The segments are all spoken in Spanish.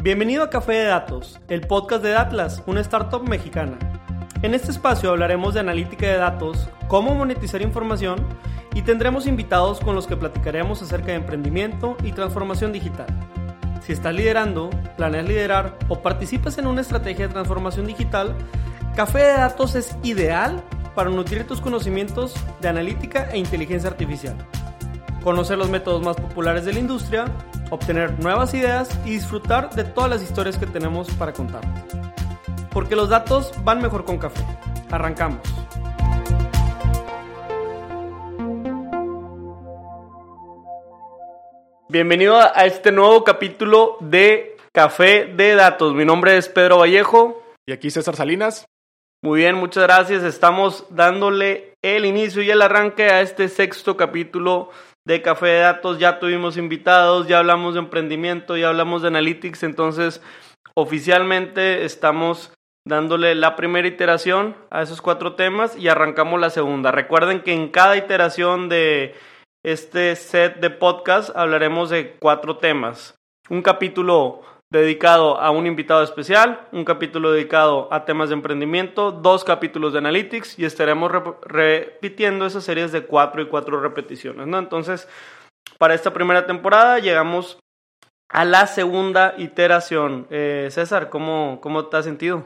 Bienvenido a Café de Datos, el podcast de Atlas, una startup mexicana. En este espacio hablaremos de analítica de datos, cómo monetizar información y tendremos invitados con los que platicaremos acerca de emprendimiento y transformación digital. Si estás liderando, planeas liderar o participas en una estrategia de transformación digital, Café de Datos es ideal para nutrir tus conocimientos de analítica e inteligencia artificial, conocer los métodos más populares de la industria, obtener nuevas ideas y disfrutar de todas las historias que tenemos para contarte. Porque los datos van mejor con café. Arrancamos. Bienvenido a este nuevo capítulo de Café de Datos. Mi nombre es Pedro Vallejo. Y aquí César Salinas. Muy bien, muchas gracias. Estamos dándole el inicio y el arranque a este sexto capítulo de Café de Datos. Ya tuvimos invitados, ya hablamos de emprendimiento, ya hablamos de analytics. Entonces, oficialmente estamos dándole la primera iteración a esos cuatro temas y arrancamos la segunda. Recuerden que en cada iteración de este set de podcast hablaremos de cuatro temas. Un capítulo dedicado a un invitado especial, un capítulo dedicado a temas de emprendimiento, dos capítulos de analytics y estaremos repitiendo esas series de cuatro y cuatro repeticiones, ¿no? Entonces, para esta primera temporada llegamos a la segunda iteración. Eh, César, ¿cómo, ¿cómo te has sentido?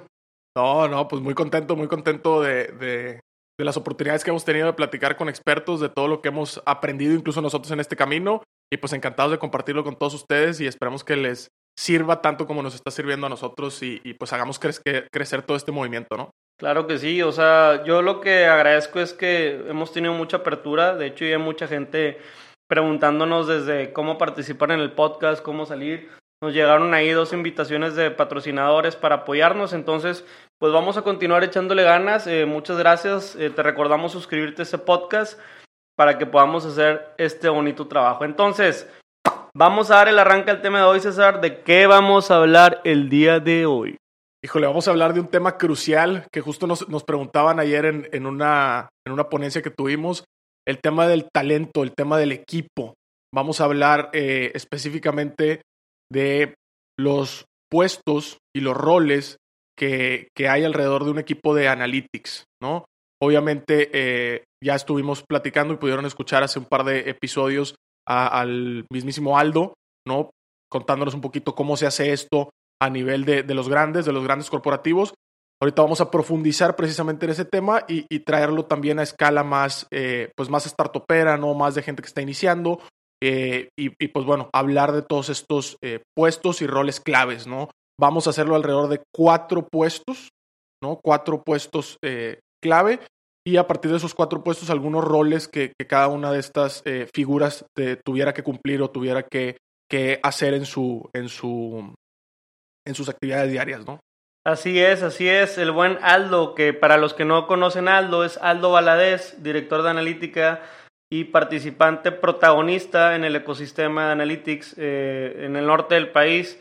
No, no, pues muy contento, muy contento de, de las oportunidades que hemos tenido de platicar con expertos, de todo lo que hemos aprendido incluso nosotros en este camino y pues encantados de compartirlo con todos ustedes y esperamos que les sirva tanto como nos está sirviendo a nosotros y, pues hagamos crecer todo este movimiento, ¿no? Claro que sí, o sea, yo lo que agradezco es que hemos tenido mucha apertura, de hecho ya hay mucha gente preguntándonos desde cómo participar en el podcast, cómo salir. Nos llegaron ahí dos invitaciones de patrocinadores para apoyarnos, entonces pues vamos a continuar echándole ganas. Eh, muchas gracias, eh, te recordamos suscribirte a ese podcast para que podamos hacer este bonito trabajo. Entonces, vamos a dar el arranque al tema de hoy, César. ¿De qué vamos a hablar el día de hoy? Híjole, vamos a hablar de un tema crucial que justo nos, preguntaban ayer en, en, una, en una ponencia que tuvimos, el tema del talento, el tema del equipo. Vamos a hablar eh, específicamente de los puestos y los roles que, que, hay alrededor de un equipo de analytics, ¿no? Obviamente eh, ya estuvimos platicando y pudieron escuchar hace un par de episodios al mismísimo Aldo, ¿no? Contándonos un poquito cómo se hace esto a nivel de, los grandes, de los grandes corporativos. Ahorita vamos a profundizar precisamente en ese tema y, traerlo también a escala más, eh, pues más startupera, ¿no? Más de gente que está iniciando. Eh, y, pues bueno, hablar de todos estos puestos y roles claves, ¿no? Vamos a hacerlo alrededor de cuatro puestos, ¿no? Cuatro puestos clave y a partir de esos cuatro puestos algunos roles que, cada una de estas eh, figuras tuviera que cumplir o tuviera que, que, hacer en, su, en, su, en sus actividades diarias, ¿no? Así es, así es. El buen Aldo, que para los que no conocen Aldo, es Aldo Valadez, director de analítica y participante protagonista en el ecosistema de Analytics eh, en el norte del país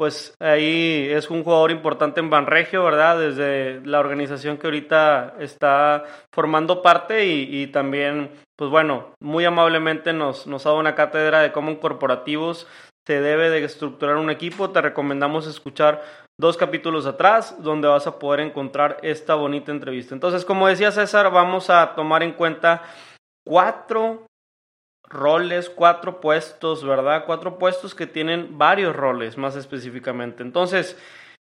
pues ahí es un jugador importante en Banregio, ¿verdad? Desde la organización que ahorita está formando parte y, también, pues bueno, muy amablemente nos, nos ha dado una cátedra de cómo en corporativos se debe de estructurar un equipo. Te recomendamos escuchar dos capítulos atrás donde vas a poder encontrar esta bonita entrevista. Entonces, como decía César, vamos a tomar en cuenta cuatro roles, cuatro puestos, ¿verdad? Cuatro puestos que tienen varios roles más específicamente. Entonces,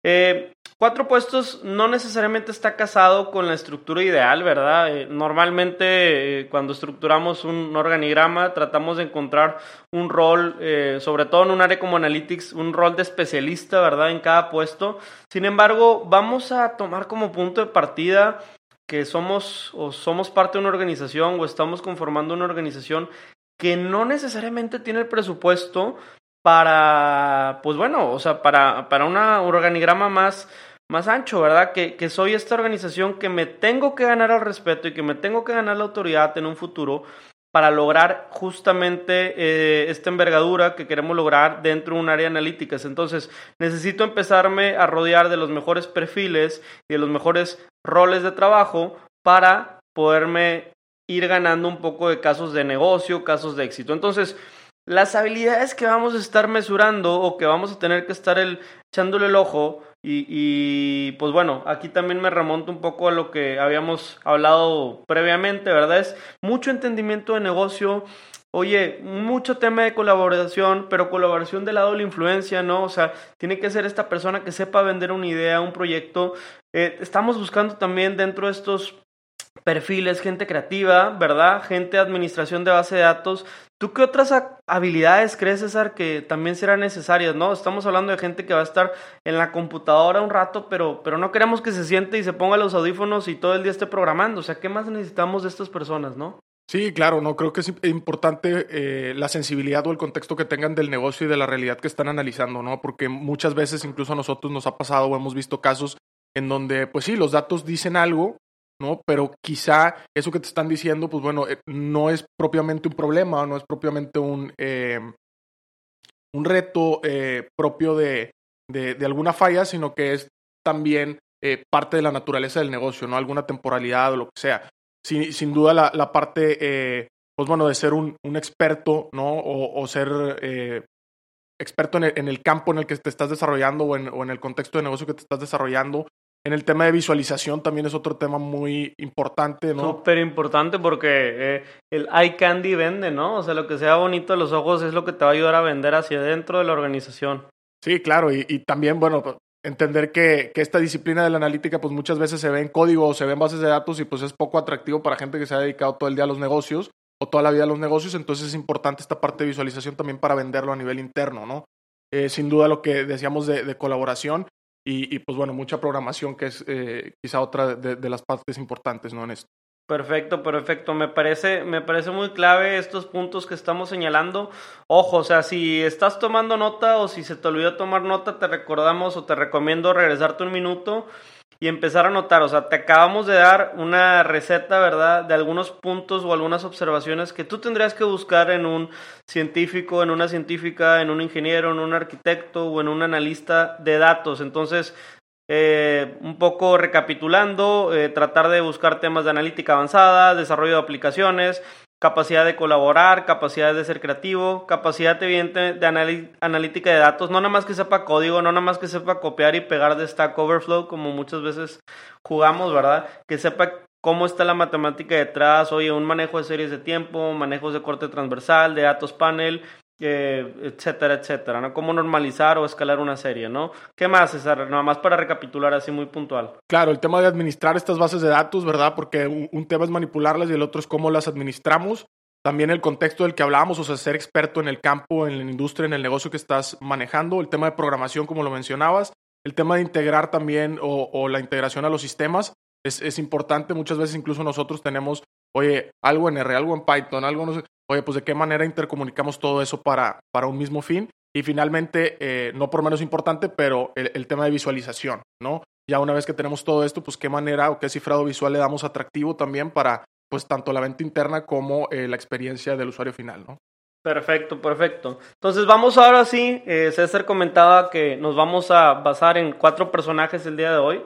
eh, cuatro puestos no necesariamente está casado con la estructura ideal, ¿verdad? Eh, normalmente eh, cuando estructuramos un organigrama tratamos de encontrar un rol, sobre todo en un área como Analytics, un rol de especialista, ¿verdad? En cada puesto. Sin embargo, vamos a tomar como punto de partida que somos o somos parte de una organización o estamos conformando una organización que no necesariamente tiene el presupuesto para, pues bueno, o sea, para, para un organigrama más, más ancho, ¿verdad? Que, que soy esta organización que me tengo que ganar el respeto y que me tengo que ganar la autoridad en un futuro para lograr justamente eh, esta envergadura que queremos lograr dentro de un área de analíticas. Entonces, necesito empezarme a rodear de los mejores perfiles y de los mejores roles de trabajo para poderme ir ganando un poco de casos de negocio, casos de éxito. Entonces, las habilidades que vamos a estar mesurando o que vamos a tener que estar echándole el ojo y, y, pues bueno, aquí también me remonto un poco a lo que habíamos hablado previamente, ¿verdad? Es mucho entendimiento de negocio, Oye, mucho tema de colaboración, pero colaboración del lado de la influencia, ¿no? O sea, tiene que ser esta persona que sepa vender una idea, un proyecto. Eh, estamos buscando también dentro de estos perfiles, gente creativa, ¿verdad? Gente de administración de base de datos. ¿Tú qué otras habilidades crees, César, que también serán necesarias, no? Estamos hablando de gente que va a estar en la computadora un rato, pero, pero no queremos que se siente y se ponga los audífonos y todo el día esté programando. O sea, ¿qué más necesitamos de estas personas, no? Sí, claro, no creo que es importante eh, la sensibilidad o el contexto que tengan del negocio y de la realidad que están analizando, ¿no? Porque muchas veces incluso a nosotros nos ha pasado o hemos visto casos en donde, pues sí, los datos dicen algo, ¿no? Pero quizá eso que te están diciendo, pues bueno, eh, no es propiamente un problema, no es propiamente un, eh, un reto propio de, de, alguna falla, sino que es también parte de la naturaleza del negocio, ¿no? Alguna temporalidad o lo que sea sin, sin duda la, la parte, eh, pues bueno, de ser un, un experto, ¿no? O, ser eh, experto en el, en el, campo en el que te estás desarrollando o en, o en, el contexto de negocio que te estás desarrollando. En el tema de visualización también es otro tema muy importante, ¿no? Súper importante porque eh, el eye candy vende, ¿no? O sea, lo que sea bonito a los ojos es lo que te va a ayudar a vender hacia dentro de la organización. Sí, claro, y, y también, bueno, entender que, que, esta disciplina de la analítica pues muchas veces se ve en código o se ve en bases de datos y pues es poco atractivo para gente que se ha dedicado todo el día a los negocios o toda la vida a los negocios, entonces es importante esta parte de visualización también para venderlo a nivel interno, ¿no? Eh, sin duda lo que decíamos de, de colaboración y, pues bueno, mucha programación que es eh, quizá otra de, de, las partes importantes, ¿no? En esto. Perfecto, perfecto. Me parece, me parece muy clave estos puntos que estamos señalando. Ojo, o sea, si estás tomando nota o si se te olvidó tomar nota, te recordamos o te recomiendo regresarte un minuto y empezar a notar. O sea, te acabamos de dar una receta, ¿verdad? De algunos puntos o algunas observaciones que tú tendrías que buscar en un científico, en una científica, en un ingeniero, en un arquitecto o en un analista de datos. Entonces, eh, un poco recapitulando, eh, tratar de buscar temas de analítica avanzada, desarrollo de aplicaciones, capacidad de colaborar, capacidad de ser creativo, capacidad evidente de analítica de datos, no nada más que sepa código, no nada más que sepa copiar y pegar de Stack Overflow, como muchas veces jugamos, ¿verdad? Que sepa cómo está la matemática detrás, oye, un manejo de series de tiempo, manejos de corte transversal, de datos panel, etcétera, etcétera, ¿no? Cómo normalizar o escalar una serie, ¿no? ¿Qué más, César? Nada más para recapitular así muy puntual. Claro, el tema de administrar estas bases de datos, ¿verdad? Porque un, tema es manipularlas y el otro es cómo las administramos. También el contexto del que hablábamos, o sea, ser experto en el campo, en la industria, en el negocio que estás manejando. El tema de programación, como lo mencionabas. El tema de integrar también o, o la integración a los sistemas es, es importante. Muchas veces incluso nosotros tenemos, oye, algo en R, algo en Python, algo no sé oye, pues de qué manera intercomunicamos todo eso para, para un mismo fin. Y finalmente, eh, no por menos importante, pero el, tema de visualización, ¿no? Ya una vez que tenemos todo esto, pues qué manera o qué cifrado visual le damos atractivo también para, pues tanto la venta interna como eh, la experiencia del usuario final, ¿no? Perfecto, perfecto. Entonces vamos ahora sí, eh, César comentaba que nos vamos a basar en cuatro personajes el día de hoy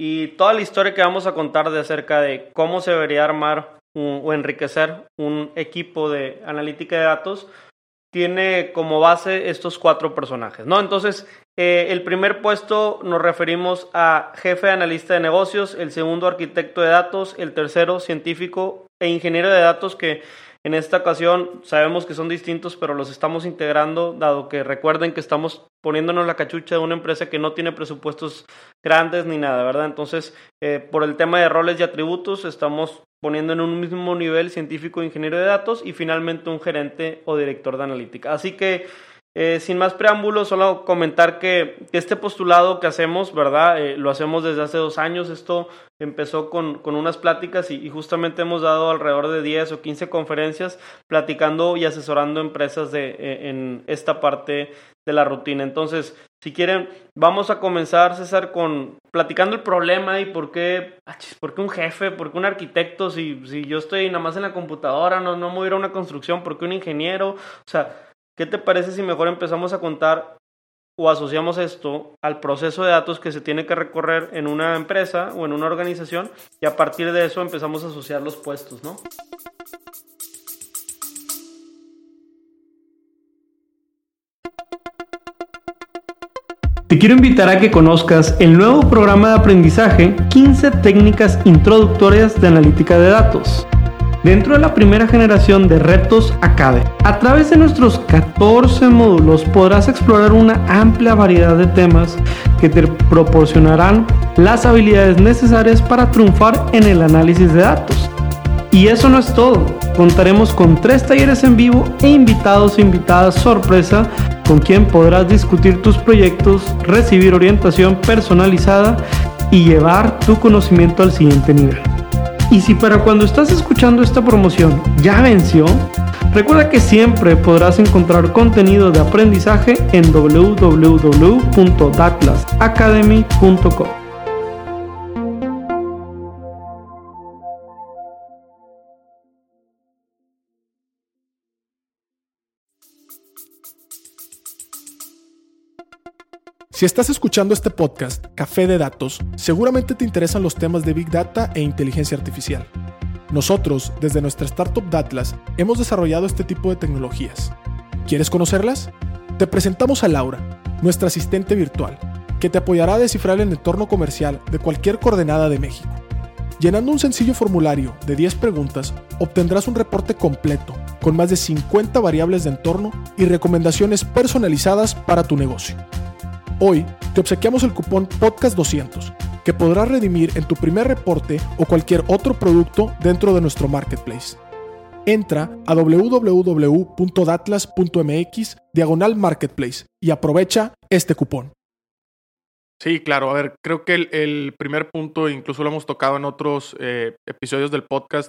y toda la historia que vamos a contar de acerca de cómo se debería armar o enriquecer un equipo de analítica de datos, tiene como base estos cuatro personajes, ¿no? Entonces, eh, el primer puesto nos referimos a jefe analista de negocios, el segundo arquitecto de datos, el tercero científico e ingeniero de datos que en esta ocasión sabemos que son distintos, pero los estamos integrando, dado que recuerden que estamos poniéndonos la cachucha de una empresa que no tiene presupuestos grandes ni nada, ¿verdad? Entonces, eh, por el tema de roles y atributos, estamos poniendo en un mismo nivel científico e ingeniero de datos y finalmente un gerente o director de analítica. Así que eh, sin más preámbulos, solo comentar que este postulado que hacemos, ¿verdad? Eh, lo hacemos desde hace dos años. Esto empezó con, con unas pláticas y, justamente hemos dado alrededor de 10 o 15 conferencias platicando y asesorando empresas de, eh, en esta parte de la rutina. Entonces, si quieren, vamos a comenzar, César, con platicando el problema y por qué, por qué un jefe, por qué un arquitecto, si, si yo estoy nada más en la computadora, no, no me voy a ir a una construcción, por qué un ingeniero, o sea ¿Qué te parece si mejor empezamos a contar o asociamos esto al proceso de datos que se tiene que recorrer en una empresa o en una organización y a partir de eso empezamos a asociar los puestos, ¿no? Te quiero invitar a que conozcas el nuevo programa de aprendizaje 15 técnicas introductorias de analítica de datos Dentro de la primera generación de Retos Academy, a través de nuestros 14 módulos podrás explorar una amplia variedad de temas que te proporcionarán las habilidades necesarias para triunfar en el análisis de datos. Y eso no es todo, contaremos con tres talleres en vivo e invitados e invitadas sorpresa con quien podrás discutir tus proyectos, recibir orientación personalizada y llevar tu conocimiento al siguiente nivel. Y si para cuando estás escuchando esta promoción ya venció, recuerda que siempre podrás encontrar contenido de aprendizaje en www.datlasacademy.com. Si estás escuchando este podcast, Café de Datos, seguramente te interesan los temas de Big Data e inteligencia artificial. Nosotros, desde nuestra startup Datlas, hemos desarrollado este tipo de tecnologías. ¿Quieres conocerlas? Te presentamos a Laura, nuestra asistente virtual, que te apoyará a descifrar el entorno comercial de cualquier coordenada de México. Llenando un sencillo formulario de 10 preguntas, obtendrás un reporte completo, con más de 50 variables de entorno y recomendaciones personalizadas para tu negocio. Hoy te obsequiamos el cupón Podcast200 que podrás redimir en tu primer reporte o cualquier otro producto dentro de nuestro marketplace. Entra a www.datlas.mx diagonal marketplace y aprovecha este cupón. Sí, claro. A ver, creo que el, primer punto, incluso lo hemos tocado en otros eh, episodios del podcast,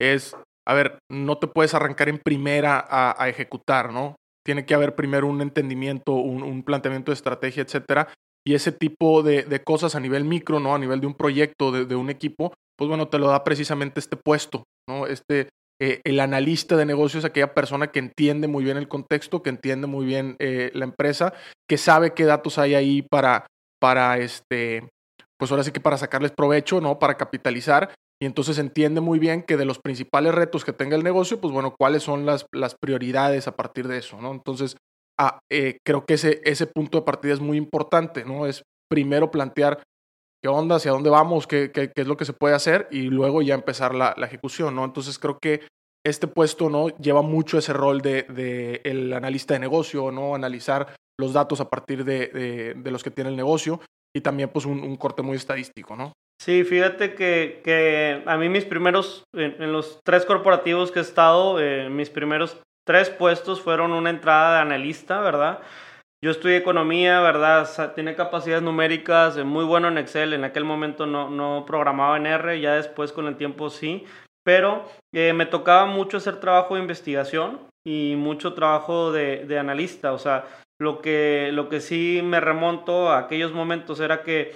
es, a ver, no te puedes arrancar en primera a, a ejecutar, ¿no? Tiene que haber primero un entendimiento, un, planteamiento de estrategia, etcétera. Y ese tipo de, cosas a nivel micro, ¿no? A nivel de un proyecto, de, un equipo, pues bueno, te lo da precisamente este puesto, ¿no? Este, eh, el analista de negocios es aquella persona que entiende muy bien el contexto, que entiende muy bien eh, la empresa, que sabe qué datos hay ahí para, para este, pues ahora sí que para sacarles provecho, ¿no? Para capitalizar y entonces entiende muy bien que de los principales retos que tenga el negocio, pues bueno, cuáles son las, las prioridades a partir de eso, ¿no? Entonces, ah, eh, creo que ese, ese punto de partida es muy importante, ¿no? Es primero plantear qué onda, hacia dónde vamos, qué, qué, qué es lo que se puede hacer y luego ya empezar la, ejecución, ¿no? Entonces, creo que este puesto, ¿no? Lleva mucho ese rol de, de el analista de negocio, ¿no? Analizar los datos a partir de, de, de los que tiene el negocio y también, pues, un, un corte muy estadístico, ¿no? Sí, fíjate que, que a mí mis primeros, en, los tres corporativos que he estado, eh, mis primeros tres puestos fueron una entrada de analista, ¿verdad? Yo estudié economía, ¿verdad? Tiene capacidades numéricas, eh, muy bueno en Excel, en aquel momento no, no programaba en R, ya después con el tiempo sí, pero eh, me tocaba mucho hacer trabajo de investigación y mucho trabajo de, de analista, o sea, lo que, lo que sí me remonto a aquellos momentos era que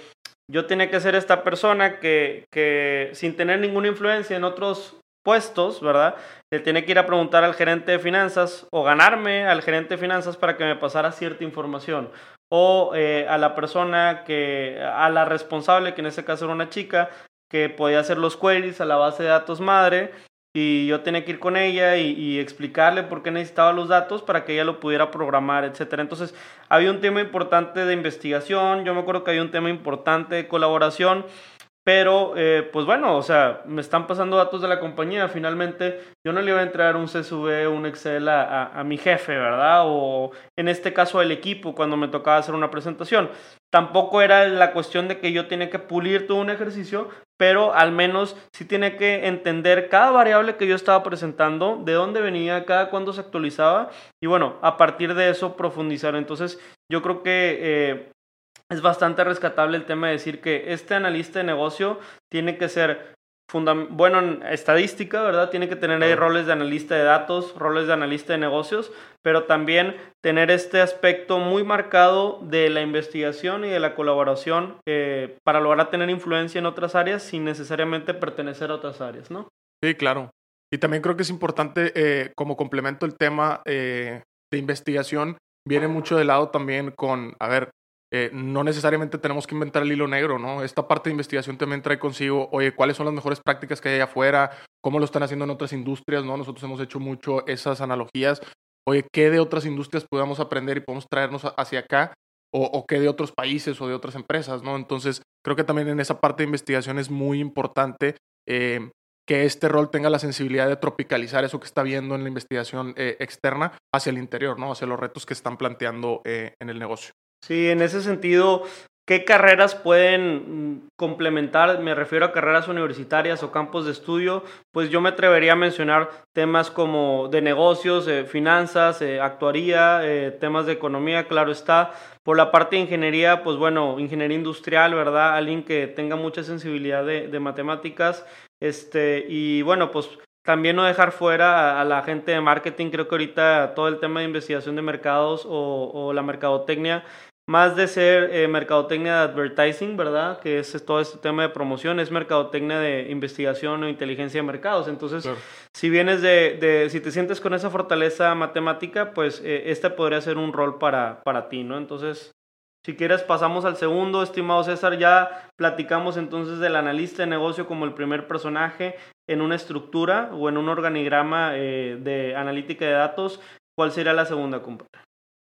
yo tenía que ser esta persona que, que sin tener ninguna influencia en otros puestos, ¿verdad? Le tiene que ir a preguntar al gerente de finanzas o ganarme al gerente de finanzas para que me pasara cierta información. O eh, a la persona que, a la responsable, que en ese caso era una chica, que podía hacer los queries a la base de datos madre y yo tenía que ir con ella y, explicarle por qué necesitaba los datos para que ella lo pudiera programar, etcétera. Entonces, había un tema importante de investigación, yo me acuerdo que había un tema importante de colaboración pero, eh, pues bueno, o sea, me están pasando datos de la compañía. Finalmente, yo no le iba a entregar un CSV, un Excel a, a, mi jefe, ¿verdad? O en este caso al equipo cuando me tocaba hacer una presentación. Tampoco era la cuestión de que yo tenía que pulir todo un ejercicio, pero al menos sí tiene que entender cada variable que yo estaba presentando, de dónde venía, cada cuándo se actualizaba y bueno, a partir de eso profundizar. Entonces, yo creo que eh, es bastante rescatable el tema de decir que este analista de negocio tiene que ser bueno en estadística, ¿verdad? Tiene que tener ahí roles de analista de datos, roles de analista de negocios, pero también tener este aspecto muy marcado de la investigación y de la colaboración eh, para lograr tener influencia en otras áreas sin necesariamente pertenecer a otras áreas, ¿no? Sí, claro. Y también creo que es importante, eh, como complemento el tema eh, de investigación, viene mucho de lado también con, a ver, eh, no necesariamente tenemos que inventar el hilo negro, ¿no? Esta parte de investigación también trae consigo, oye, ¿cuáles son las mejores prácticas que hay allá afuera? ¿Cómo lo están haciendo en otras industrias, ¿no? Nosotros hemos hecho mucho esas analogías. Oye, ¿qué de otras industrias podemos aprender y podemos traernos hacia acá? o, qué de otros países o de otras empresas, ¿no? Entonces, creo que también en esa parte de investigación es muy importante eh, que este rol tenga la sensibilidad de tropicalizar eso que está viendo en la investigación eh, externa hacia el interior, ¿no? Hacia los retos que están planteando eh, en el negocio. Sí, en ese sentido, ¿Qué carreras pueden mm, complementar? Me refiero a carreras universitarias o campos de estudio. Pues yo me atrevería a mencionar temas como de negocios, eh, finanzas, eh, actuaría, eh, temas de economía, claro está. Por la parte de ingeniería, pues bueno, ingeniería industrial, ¿verdad? Alguien que tenga mucha sensibilidad de, matemáticas. Este, y bueno, pues también no dejar fuera a, la gente de marketing. Creo que ahorita todo el tema de investigación de mercados o, o la mercadotecnia más de ser eh, mercadotecnia de advertising, ¿verdad? Que es todo este tema de promoción, es mercadotecnia de investigación o inteligencia de mercados. Entonces, si vienes de, de, si te sientes con esa fortaleza matemática, pues eh, este podría ser un rol para, para ti, ¿no? Entonces, si quieres, pasamos al segundo, estimado César. Ya platicamos entonces del analista de negocio como el primer personaje en una estructura o en un organigrama eh, de analítica de datos. ¿Cuál sería la segunda, compadre?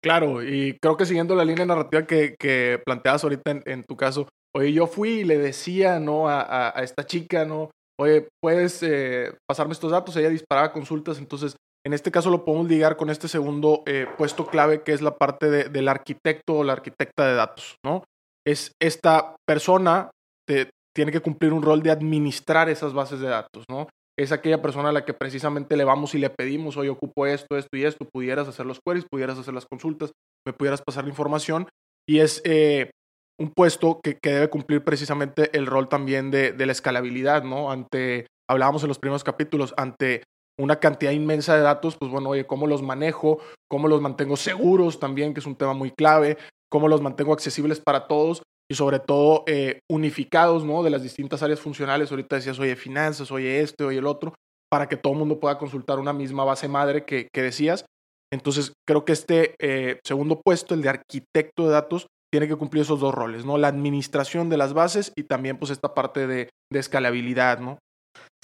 Claro, y creo que siguiendo la línea narrativa que, que planteabas ahorita en, tu caso, oye, yo fui y le decía, ¿no? A, a, esta chica, ¿no? Oye, puedes eh, pasarme estos datos, ella disparaba consultas, entonces en este caso lo podemos ligar con este segundo eh, puesto clave que es la parte de, del arquitecto o la arquitecta de datos, ¿no? Es esta persona que tiene que cumplir un rol de administrar esas bases de datos, ¿no? Es aquella persona a la que precisamente le vamos y le pedimos, oye, ocupo esto, esto y esto, pudieras hacer los queries, pudieras hacer las consultas, me pudieras pasar la información. Y es eh, un puesto que, debe cumplir precisamente el rol también de, la escalabilidad, ¿no? Ante, hablábamos en los primeros capítulos, ante una cantidad inmensa de datos, pues bueno, oye, ¿cómo los manejo? ¿Cómo los mantengo seguros también, que es un tema muy clave? ¿Cómo los mantengo accesibles para todos? Y sobre todo eh, unificados, ¿no? De las distintas áreas funcionales. Ahorita decías, oye, finanzas, oye este, oye el otro, para que todo el mundo pueda consultar una misma base madre que, decías. Entonces, creo que este eh, segundo puesto, el de arquitecto de datos, tiene que cumplir esos dos roles, ¿no? La administración de las bases y también, pues, esta parte de, escalabilidad, ¿no?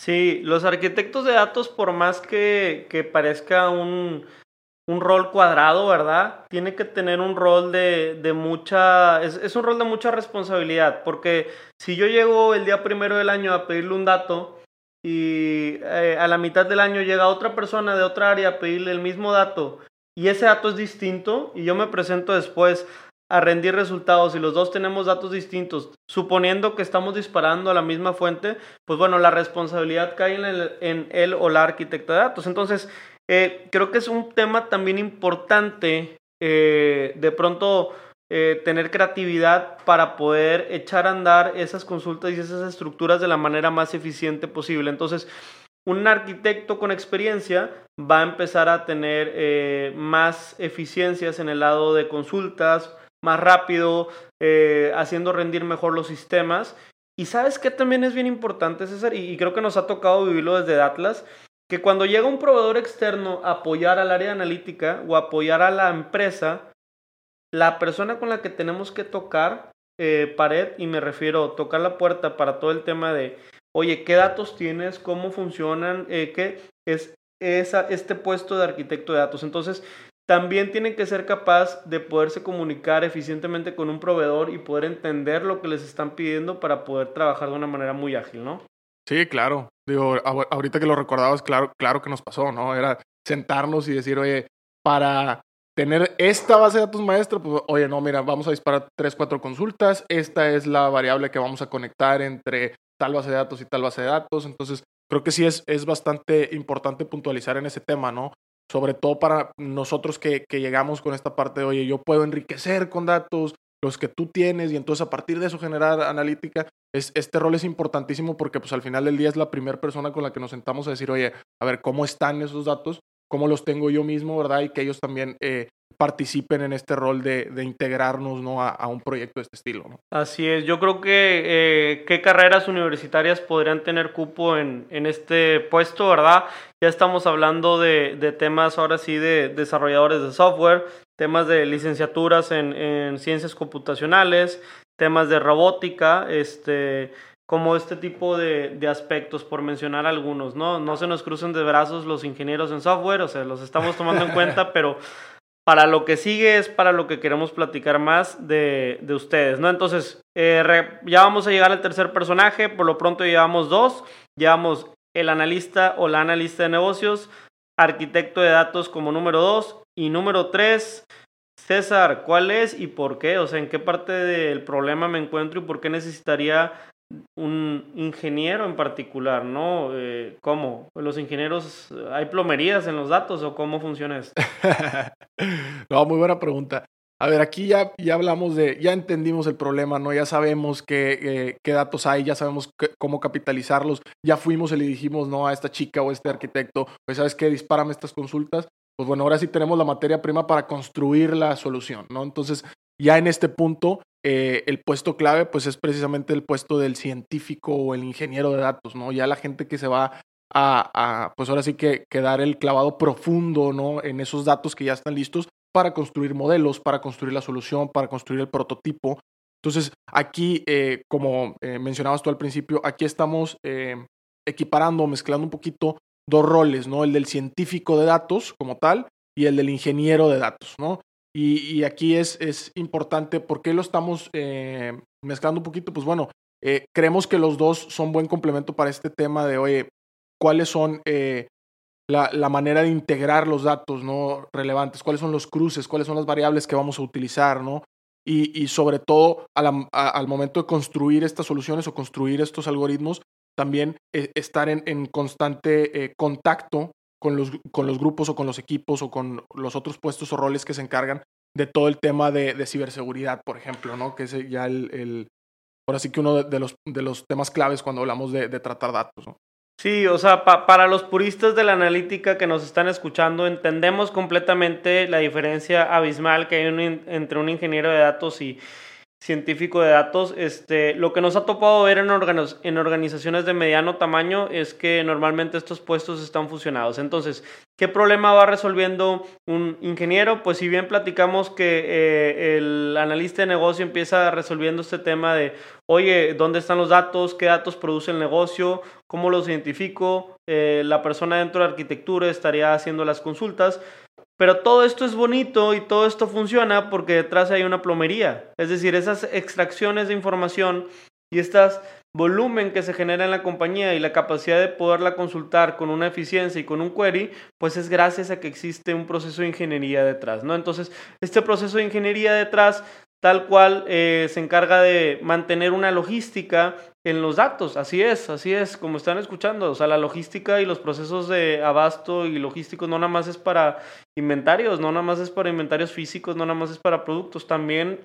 Sí, los arquitectos de datos, por más que parezca un, un rol cuadrado, ¿verdad? Tiene que tener un rol de, de mucha, es, un rol de mucha responsabilidad, porque si yo llego el día primero del año a pedirle un dato y eh, a la mitad del año llega otra persona de otra área a pedirle el mismo dato y ese dato es distinto y yo me presento después a rendir resultados y los dos tenemos datos distintos, suponiendo que estamos disparando a la misma fuente, pues bueno, la responsabilidad cae en el, en el o la arquitecta de datos. Entonces, eh, creo que es un tema también importante eh, de pronto eh, tener creatividad para poder echar a andar esas consultas y esas estructuras de la manera más eficiente posible. Entonces, un arquitecto con experiencia va a empezar a tener más eficiencias en el lado de consultas, más rápido, haciendo rendir mejor los sistemas. Y sabes que también es bien importante, César, y creo que nos ha tocado vivirlo desde Atlas, que cuando llega un proveedor externo a apoyar al área analítica o apoyar a la empresa, la persona con la que tenemos que tocar eh, pared, y me refiero a tocar la puerta para todo el tema de, oye, ¿qué datos tienes? ¿Cómo funcionan? Eh, ¿Qué es esa, este puesto de arquitecto de datos? Entonces, también tiene que ser capaz de poderse comunicar eficientemente con un proveedor y poder entender lo que les están pidiendo para poder trabajar de una manera muy ágil, ¿no? Sí, claro. Digo, ahorita que lo recordabas, claro, claro que nos pasó, ¿no? Era sentarnos y decir, oye, para tener esta base de datos maestra, pues, oye, no, mira, vamos a disparar tres, cuatro consultas. Esta es la variable que vamos a conectar entre tal base de datos y tal base de datos. Entonces, creo que sí es, es bastante importante puntualizar en ese tema, ¿no? Sobre todo para nosotros que, que llegamos con esta parte de, oye, yo puedo enriquecer con datos, los que tú tienes y entonces a partir de eso generar analítica. Es, este rol es importantísimo porque pues al final del día es la primera persona con la que nos sentamos a decir, oye, a ver, ¿cómo están esos datos? ¿Cómo los tengo yo mismo, verdad? Y que ellos también eh, participen en este rol de, de integrarnos ¿no? A, un proyecto de este estilo. ¿no? Así es, yo creo que eh, qué carreras universitarias podrían tener cupo en, en, este puesto, ¿verdad? Ya estamos hablando de, de temas ahora sí de desarrolladores de software, temas de licenciaturas en, en ciencias computacionales, temas de robótica, este, como este tipo de, de, aspectos, por mencionar algunos, ¿no? No se nos crucen de brazos los ingenieros en software, o sea, los estamos tomando en cuenta, pero para lo que sigue es para lo que queremos platicar más de, de ustedes, ¿no? Entonces, eh, ya vamos a llegar al tercer personaje, por lo pronto llevamos dos, llevamos el analista o la analista de negocios, arquitecto de datos como número dos y número tres, César, ¿cuál es y por qué? O sea, ¿en qué parte del problema me encuentro y por qué necesitaría un ingeniero en particular, ¿no? Eh, ¿Cómo? ¿Los ingenieros, hay plomerías en los datos o cómo funciona esto? no, muy buena pregunta. A ver, aquí ya, ya hablamos de, ya entendimos el problema, ¿no? Ya sabemos qué, eh, qué datos hay, ya sabemos cómo capitalizarlos, ya fuimos y le dijimos, ¿no? A esta chica o a este arquitecto, pues, ¿sabes qué? Dispárame estas consultas. Pues bueno, ahora sí tenemos la materia prima para construir la solución, ¿no? Entonces, ya en este punto, eh, el puesto clave, pues es precisamente el puesto del científico o el ingeniero de datos, ¿no? Ya la gente que se va a, pues ahora sí que, que, dar el clavado profundo, ¿no? En esos datos que ya están listos para construir modelos, para construir la solución, para construir el prototipo. Entonces, aquí, eh, como eh, mencionabas tú al principio, aquí estamos equiparando, mezclando un poquito dos roles, ¿no? El del científico de datos como tal y el del ingeniero de datos, ¿no? Y, aquí es, es importante, ¿por qué lo estamos eh, mezclando un poquito? Pues bueno, eh, creemos que los dos son buen complemento para este tema de, oye, ¿cuáles son eh, la, la, manera de integrar los datos ¿no? relevantes? ¿Cuáles son los cruces? ¿Cuáles son las variables que vamos a utilizar? ¿no? Y, y sobre todo, al momento de construir estas soluciones o construir estos algoritmos, también estar en, en constante contacto con los, con los grupos o con los equipos o con los otros puestos o roles que se encargan de todo el tema de, de ciberseguridad, por ejemplo, ¿no? Que es ya el, el ahora sí que uno de, los, de los temas claves cuando hablamos de, de tratar datos. Sí, o sea, para los puristas de la analítica que nos están escuchando, entendemos completamente la diferencia abismal que hay entre un ingeniero de datos y, científico de datos, este, lo que nos ha topado ver en, organizaciones de mediano tamaño es que normalmente estos puestos están fusionados. Entonces, ¿qué problema va resolviendo un ingeniero? Pues si bien platicamos que eh, el analista de negocio empieza resolviendo este tema de, oye, ¿dónde están los datos? ¿Qué datos produce el negocio? ¿Cómo los identifico? Eh, la persona dentro de arquitectura estaría haciendo las consultas. Pero todo esto es bonito y todo esto funciona porque detrás hay una plomería. Es decir, esas extracciones de información y este volumen que se genera en la compañía y la capacidad de poderla consultar con una eficiencia y con un query, pues es gracias a que existe un proceso de ingeniería detrás, ¿no? Entonces, este proceso de ingeniería detrás tal cual eh, se encarga de mantener una logística en los datos. Así es, así es, como están escuchando. O sea, la logística y los procesos de abasto y logísticos no nada más es para inventarios, no nada más es para inventarios físicos, no nada más es para productos. También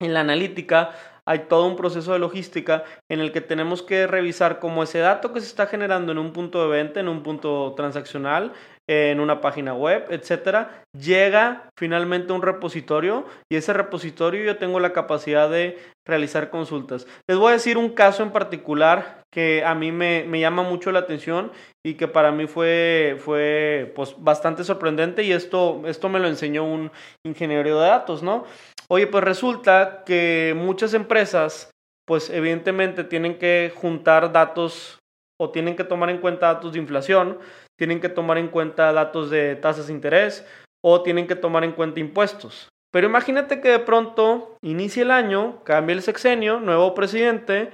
en la analítica hay todo un proceso de logística en el que tenemos que revisar cómo ese dato que se está generando en un punto de venta, en un punto transaccional, en una página web, etcétera, llega finalmente a un repositorio y ese repositorio yo tengo la capacidad de realizar consultas. Les voy a decir un caso en particular que a mí me, llama mucho la atención y que para mí fue, fue pues, bastante sorprendente y esto, esto me lo enseñó un ingeniero de datos, ¿no? Oye, pues resulta que muchas empresas, pues evidentemente tienen que juntar datos o tienen que tomar en cuenta datos de inflación, tienen que tomar en cuenta datos de tasas de interés o tienen que tomar en cuenta impuestos. Pero imagínate que de pronto inicia el año, cambia el sexenio, nuevo presidente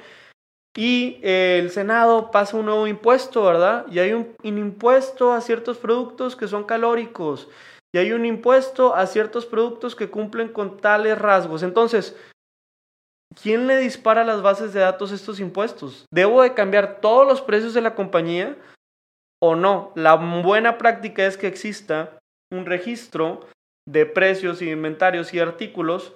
y el Senado pasa un nuevo impuesto, ¿verdad? Y hay un, impuesto a ciertos productos que son calóricos y hay un impuesto a ciertos productos que cumplen con tales rasgos. Entonces, ¿quién le dispara las bases de datos estos impuestos? ¿Debo de cambiar todos los precios de la compañía? O no. La buena práctica es que exista un registro de precios y inventarios y artículos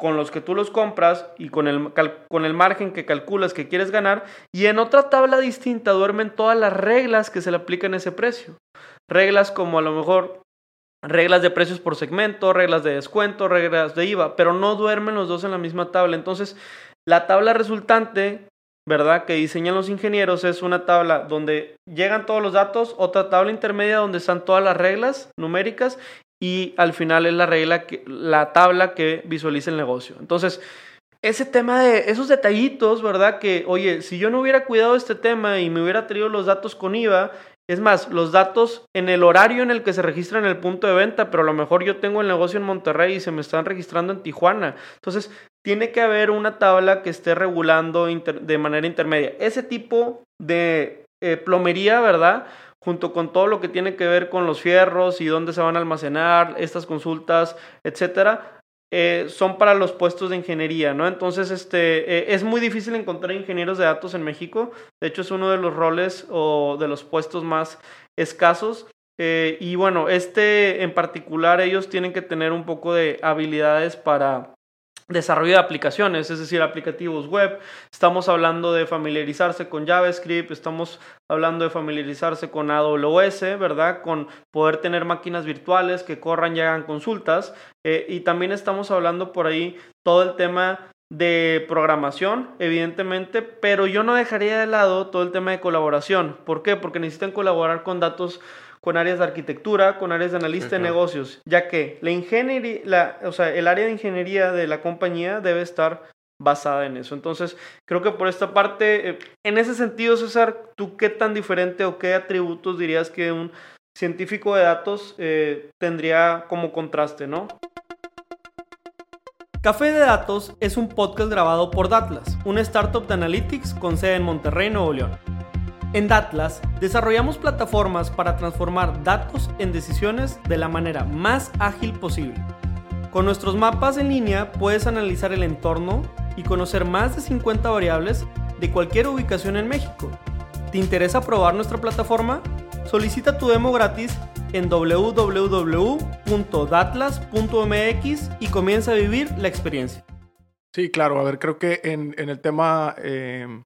con los que tú los compras y con el, con el margen que calculas que quieres ganar y en otra tabla distinta duermen todas las reglas que se le aplican a ese precio. Reglas como a lo mejor reglas de precios por segmento, reglas de descuento, reglas de IVA, pero no duermen los dos en la misma tabla. Entonces, la tabla resultante ¿verdad? Que diseñan los ingenieros es una tabla donde llegan todos los datos, otra tabla intermedia donde están todas las reglas numéricas y al final es la regla que, la tabla que visualiza el negocio. Entonces, ese tema de esos detallitos, ¿verdad? Que, oye, si yo no hubiera cuidado este tema y me hubiera traído los datos con IVA, Es más, los datos en el horario en el que se registra en el punto de venta, pero a lo mejor yo tengo el negocio en Monterrey y se me están registrando en Tijuana. Entonces, tiene que haber una tabla que esté regulando de manera intermedia. Ese tipo de eh, plomería, ¿verdad? Junto con todo lo que tiene que ver con los fierros y dónde se van a almacenar, estas consultas, etcétera, eh, son para los puestos de ingeniería, ¿no? Entonces, este, eh, es muy difícil encontrar ingenieros de datos en México. De hecho, es uno de los roles o de los puestos más escasos. Eh, y bueno, este en particular, ellos tienen que tener un poco de habilidades para desarrollo de aplicaciones, es decir, aplicativos web. Estamos hablando de familiarizarse con JavaScript, estamos hablando de familiarizarse con AWS, ¿verdad? Con poder tener máquinas virtuales que corran y hagan consultas. Eh, y también estamos hablando por ahí todo el tema de programación, evidentemente, pero yo no dejaría de lado todo el tema de colaboración. ¿Por qué? Porque necesitan colaborar con datos con áreas de arquitectura, con áreas de analista de negocios, ya que la ingeniería, la, o sea, el área de ingeniería de la compañía debe estar basada en eso. Entonces, creo que por esta parte, eh, en ese sentido, César, ¿tú qué tan diferente o qué atributos dirías que un científico de datos eh, tendría como contraste, no? Café de Datos es un podcast grabado por Datlas, una startup de analytics con sede en Monterrey, Nuevo León. En Datlas desarrollamos plataformas para transformar datos en decisiones de la manera más ágil posible. Con nuestros mapas en línea puedes analizar el entorno y conocer más de 50 variables de cualquier ubicación en México. ¿Te interesa probar nuestra plataforma? Solicita tu demo gratis en www.datlas.mx y comienza a vivir la experiencia. Sí, claro. A ver, creo que en, el tema eh,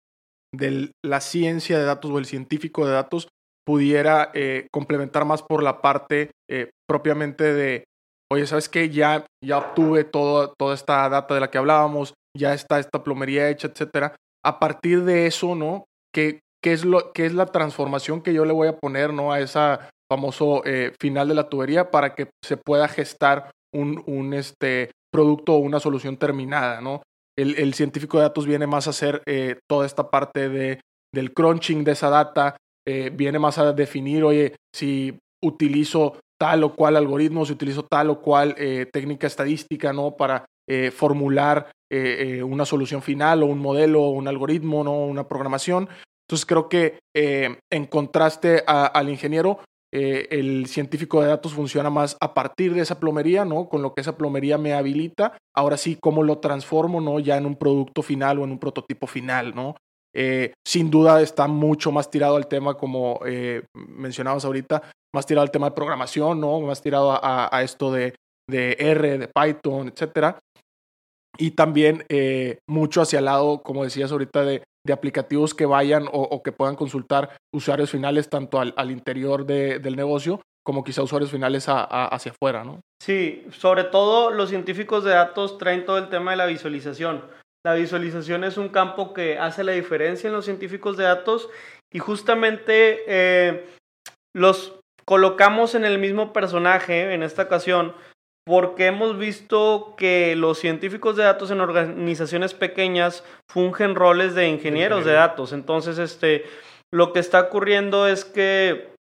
de la ciencia de datos o el científico de datos pudiera eh, complementar más por la parte eh, propiamente de, oye, ¿sabes qué? Ya, ya obtuve todo, toda esta data de la que hablábamos, ya está esta plomería hecha, etcétera. A partir de eso, ¿no? ¿Qué, qué, es, lo, qué es la transformación que yo le voy a poner, ¿no? A esa famoso eh, final de la tubería para que se pueda gestar un, un este, producto o una solución terminada, ¿no? El, científico de datos viene más a hacer eh, toda esta parte de, del crunching de esa data, eh, viene más a definir, oye, si utilizo tal o cual algoritmo, si utilizo tal o cual eh, técnica estadística, ¿no? Para formular una solución final o un modelo o un algoritmo, ¿no? Una programación. Entonces creo que en contraste al ingeniero, eh, el científico de datos funciona más a partir de esa plomería, ¿no? Con lo que esa plomería me habilita. Ahora sí, cómo lo transformo, ¿no? Ya en un producto final o en un prototipo final, ¿no? Eh, sin duda está mucho más tirado al tema, como eh, mencionabas ahorita, más tirado al tema de programación, ¿no? Más tirado a, esto de, de, R, de Python, etcétera. Y también mucho hacia el lado, como decías ahorita, de de aplicativos que vayan o, que puedan consultar usuarios finales tanto al, interior del negocio como quizá usuarios finales hacia afuera, ¿no? Sí, sobre todo los científicos de datos traen todo el tema de la visualización. La visualización es un campo que hace la diferencia en los científicos de datos y justamente eh, los colocamos en el mismo personaje en esta ocasión porque hemos visto que los científicos de datos en organizaciones pequeñas fungen roles de ingenieros de datos. Entonces, este, lo que está ocurriendo es que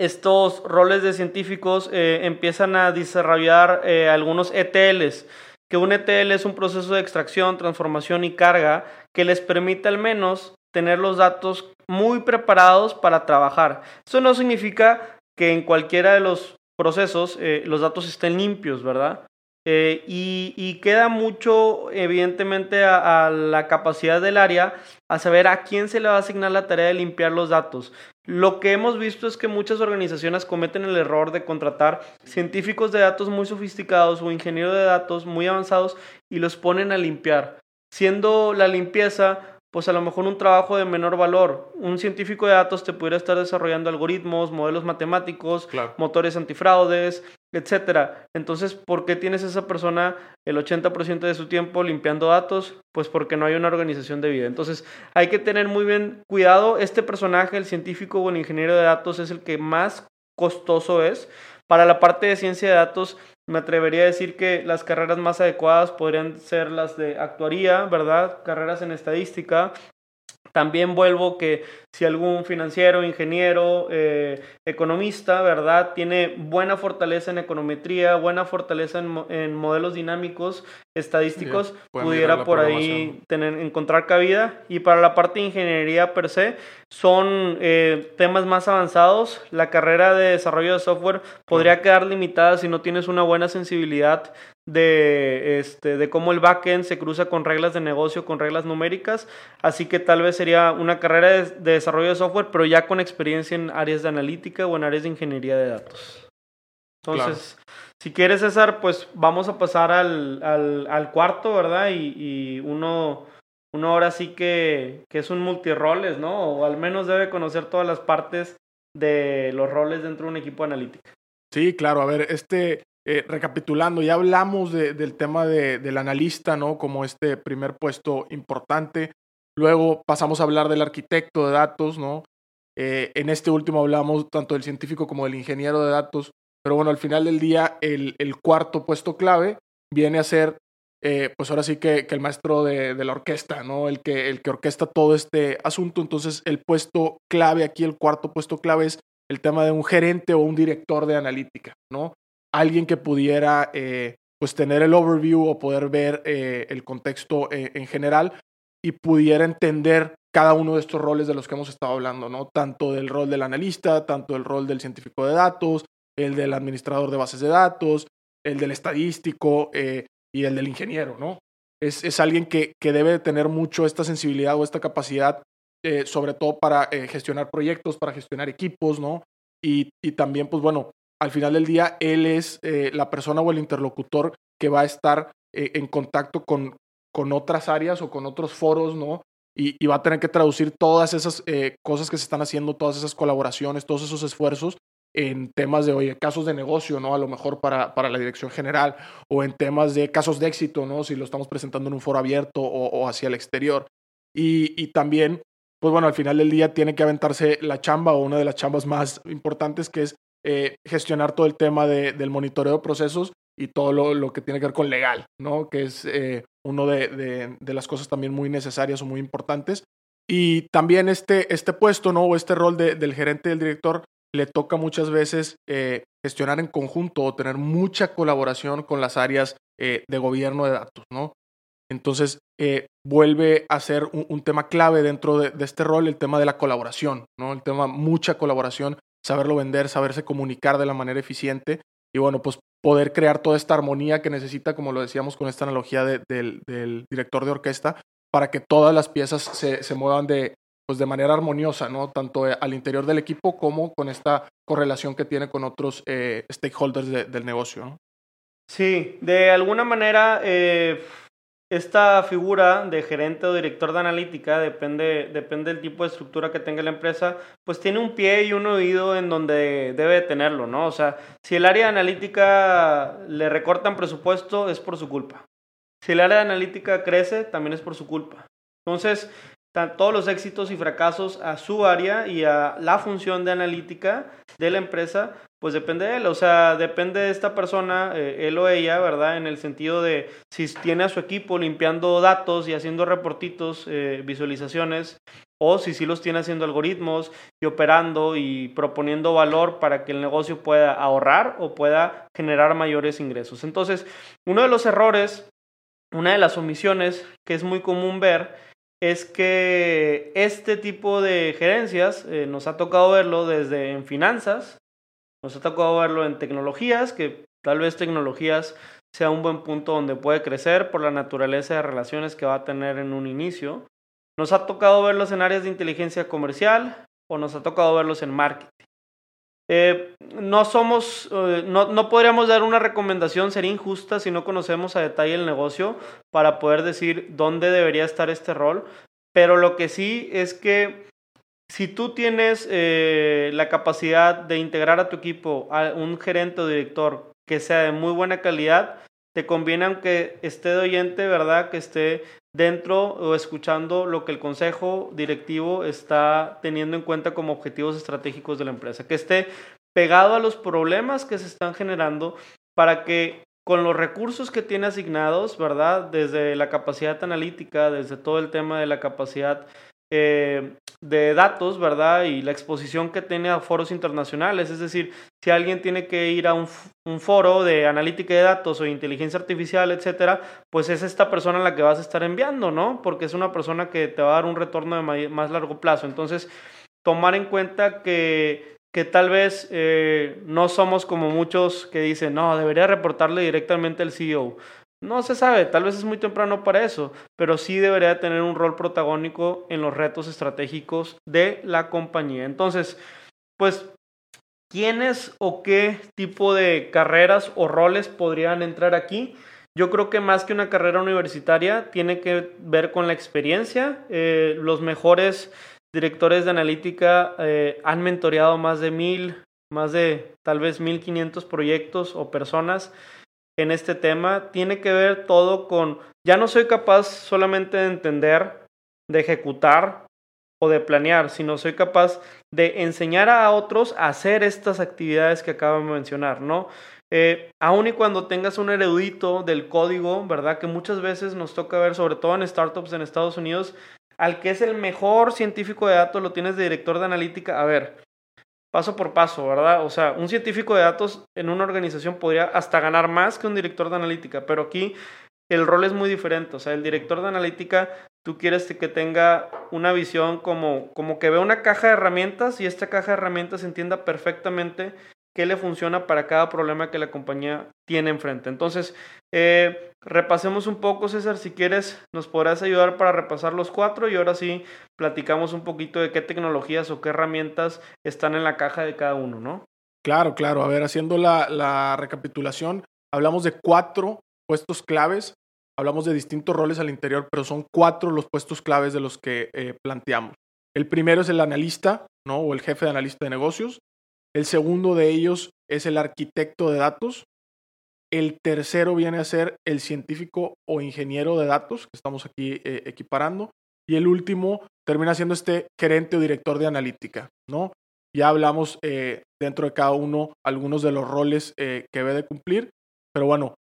estos roles de científicos eh, empiezan a desarrollar eh, algunos ETLs, que un ETL es un proceso de extracción, transformación y carga que les permite al menos tener los datos muy preparados para trabajar. Eso no significa que en cualquiera de los procesos eh, los datos estén limpios, ¿verdad? Eh, y, queda mucho, evidentemente, a, la capacidad del área a saber a quién se le va a asignar la tarea de limpiar los datos. Lo que hemos visto es que muchas organizaciones cometen el error de contratar científicos de datos muy sofisticados o ingenieros de datos muy avanzados y los ponen a limpiar, siendo la limpieza pues a lo mejor un trabajo de menor valor. Un científico de datos te pudiera estar desarrollando algoritmos, modelos matemáticos, motores antifraudes, etcétera. Entonces, ¿por qué tienes esa persona el 80% de su tiempo limpiando datos? Pues porque no hay una organización de vida. Entonces, hay que tener muy bien cuidado. Este personaje, el científico o el ingeniero de datos, es el que más costoso es. Para la parte de ciencia de datos, me atrevería a decir que las carreras más adecuadas podrían ser las de actuaría, ¿verdad? Carreras en estadística, También vuelvo que si algún financiero, ingeniero, eh, economista, ¿verdad? Tiene buena fortaleza en econometría, buena fortaleza en, modelos dinámicos, estadísticos, pudiera por ahí tener, encontrar cabida. Y para la parte de ingeniería per se, son eh, temas más avanzados. La carrera de desarrollo de software podría quedar limitada si no tienes una buena sensibilidad de, este, de cómo el backend se cruza con reglas de negocio, con reglas numéricas. Así que tal vez sería una carrera de, desarrollo de software, pero ya con experiencia en áreas de analítica o en áreas de ingeniería de datos. Entonces, si quieres, César, pues vamos a pasar al, al, cuarto, ¿verdad? Y, y, uno, uno ahora sí que, que es un multiroles, ¿no? O al menos debe conocer todas las partes de los roles dentro de un equipo analítico. Sí, claro. A ver, este, eh, recapitulando, ya hablamos del tema del analista, ¿no? Como este primer puesto importante. Luego pasamos a hablar del arquitecto de datos, ¿no? Eh, en este último hablamos tanto del científico como del ingeniero de datos. Pero bueno, al final del día, el, cuarto puesto clave viene a ser, eh, pues ahora sí que, el maestro de, de, la orquesta, ¿no? El que, el que orquesta todo este asunto. Entonces, el puesto clave aquí, el cuarto puesto clave es el tema de un gerente o un director de analítica, ¿no? Alguien que pudiera eh, pues tener el overview o poder ver eh, el contexto eh, en general y pudiera entender cada uno de estos roles de los que hemos estado hablando, ¿no? Tanto del rol del analista, tanto el rol del científico de datos, el del administrador de bases de datos, el del estadístico y el del ingeniero, ¿no? Es, es alguien que, que, debe tener mucho esta sensibilidad o esta capacidad, sobre todo para gestionar proyectos, para gestionar equipos, ¿no? Y, y también, pues bueno, al final del día él es eh, la persona o el interlocutor que va a estar eh, en contacto con, con otras áreas o con otros foros, ¿no? Y, va a tener que traducir todas esas eh, cosas que se están haciendo, todas esas colaboraciones, todos esos esfuerzos en temas de, oye, casos de negocio, ¿no? A lo mejor para, para la dirección general, o en temas de casos de éxito, ¿no? Si lo estamos presentando en un foro abierto o, hacia el exterior. Y, y, también, pues bueno, al final del día tiene que aventarse la chamba o una de las chambas más importantes, que es eh, gestionar todo el tema de, del monitoreo de procesos y todo lo, lo, que tiene que ver con legal, ¿no? Que es eh, uno de, de, de, las cosas también muy necesarias o muy importantes. Y también este, este puesto, ¿no? O este rol del gerente del director le toca muchas veces eh, gestionar en conjunto o tener mucha colaboración con las áreas de gobierno de datos, ¿no? Entonces, vuelve a ser un, un, tema clave dentro de, de, este rol el tema de la colaboración, ¿no? El tema mucha colaboración saberlo vender, saberse comunicar de la manera eficiente y bueno, pues poder crear toda esta armonía que necesita, como lo decíamos con esta analogía del, director de orquesta, para que todas las piezas se, se muevan de, pues de manera armoniosa, ¿no? Tanto eh, al interior del equipo como con esta correlación que tiene con otros eh, stakeholders del negocio, Sí, de alguna manera eh, esta figura de gerente o director de analítica, depende, depende del tipo de estructura que tenga la empresa, pues tiene un pie y un oído en donde debe tenerlo, ¿no? O sea, si el área de analítica le recortan presupuesto, es por su culpa. Si el área de analítica crece, también es por su culpa. Entonces, todos los éxitos y fracasos a su área y a la función de analítica de la empresa, pues depende de él, o sea, depende de esta persona, eh, él o ella, ¿verdad? En el sentido de si tiene a su equipo limpiando datos y haciendo reportitos, eh, visualizaciones, o si sí los tiene haciendo algoritmos y operando y proponiendo valor para que el negocio pueda ahorrar o pueda generar mayores ingresos. Entonces, uno de los errores, una de las omisiones que es muy común ver, es que este tipo de gerencias eh, nos ha tocado verlo desde en finanzas, nos ha tocado verlo en tecnologías, que tal vez tecnologías sea un buen punto donde puede crecer por la naturaleza de relaciones que va a tener en un inicio. Nos ha tocado verlos en áreas de inteligencia comercial o nos ha tocado verlos en marketing. Eh, no somos, eh, no, no, podríamos dar una recomendación, sería injusta si no conocemos a detalle el negocio para poder decir dónde debería estar este rol, pero lo que sí es que si tú tienes eh, la capacidad de integrar a tu equipo a un gerente o director que sea de muy buena calidad, te conviene aunque esté de oyente, ¿verdad? Que esté dentro o escuchando lo que el consejo directivo está teniendo en cuenta como objetivos estratégicos de la empresa, que esté pegado a los problemas que se están generando para que con los recursos que tiene asignados, ¿verdad? Desde la capacidad analítica, desde todo el tema de la capacidad eh, de datos, ¿verdad? Y la exposición que tiene a foros internacionales. Es decir, si alguien tiene que ir a un, foro de analítica de datos o inteligencia artificial, etcétera, pues es esta persona la que vas a estar enviando, ¿no? Porque es una persona que te va a dar un retorno de más largo plazo. Entonces, tomar en cuenta que, que tal vez eh, no somos como muchos que dicen, no, debería reportarle directamente al CEO. No se sabe, tal vez es muy temprano para eso, pero sí debería tener un rol protagónico en los retos estratégicos de la compañía. Entonces, pues, ¿quiénes o qué tipo de carreras o roles podrían entrar aquí? Yo creo que más que una carrera universitaria, tiene que ver con la experiencia. Eh, los mejores directores de analítica eh, han mentoreado más de mil, más de tal vez mil quinientos proyectos o personas en este tema tiene que ver todo con, ya no soy capaz solamente de entender, de ejecutar o de planear, sino soy capaz de enseñar a otros a hacer estas actividades que acabo de mencionar, ¿no? Eh, aun y cuando tengas un erudito del código, ¿verdad? Que muchas veces nos toca ver, sobre todo en startups en Estados Unidos, al que es el mejor científico de datos, lo tienes de director de analítica. A ver, paso por paso, ¿verdad? O sea, un científico de datos en una organización podría hasta ganar más que un director de analítica, pero aquí el rol es muy diferente. O sea, el director de analítica, tú quieres que tenga una visión como, como que vea una caja de herramientas y esta caja de herramientas entienda perfectamente qué le funciona para cada problema que la compañía tiene enfrente. Entonces, eh, repasemos un poco, César, si quieres, nos podrás ayudar para repasar los cuatro y ahora sí platicamos un poquito de qué tecnologías o qué herramientas están en la caja de cada uno, ¿no? Claro, claro. A ver, haciendo la, recapitulación, hablamos de cuatro puestos claves, hablamos de distintos roles al interior, pero son cuatro los puestos claves de los que eh, planteamos. El primero es el analista, ¿no? O el jefe de analista de negocios. El segundo de ellos es el arquitecto de datos. El tercero viene a ser el científico o ingeniero de datos, que estamos aquí eh, equiparando. Y el último termina siendo este gerente o director de analítica, ¿no? Ya hablamos eh, dentro de cada uno algunos de los roles eh, que debe de cumplir, pero bueno,